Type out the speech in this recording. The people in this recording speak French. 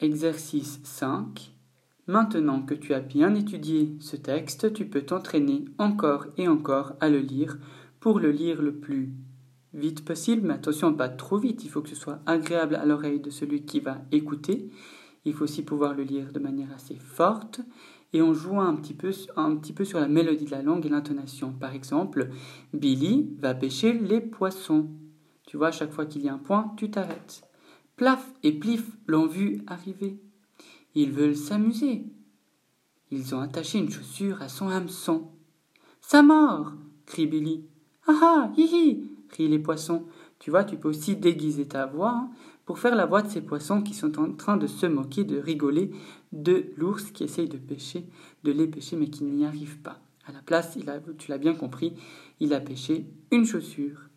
Exercice 5. Maintenant que tu as bien étudié ce texte, tu peux t'entraîner encore et encore à le lire pour le lire le plus vite possible, mais attention, pas trop vite, il faut que ce soit agréable à l'oreille de celui qui va écouter. Il faut aussi pouvoir le lire de manière assez forte et on joue un petit peu, un petit peu sur la mélodie de la langue et l'intonation. Par exemple, Billy va pêcher les poissons. Tu vois, à chaque fois qu'il y a un point, tu t'arrêtes. Plaf et Plif l'ont vu arriver. Ils veulent s'amuser. Ils ont attaché une chaussure à son hameçon. Ça mord crie Billy. Ah ah, hi rient les poissons. Tu vois, tu peux aussi déguiser ta voix hein, pour faire la voix de ces poissons qui sont en train de se moquer, de rigoler de l'ours qui essaye de pêcher, de les pêcher, mais qui n'y arrive pas. À la place, tu l'as bien compris, il a pêché une chaussure.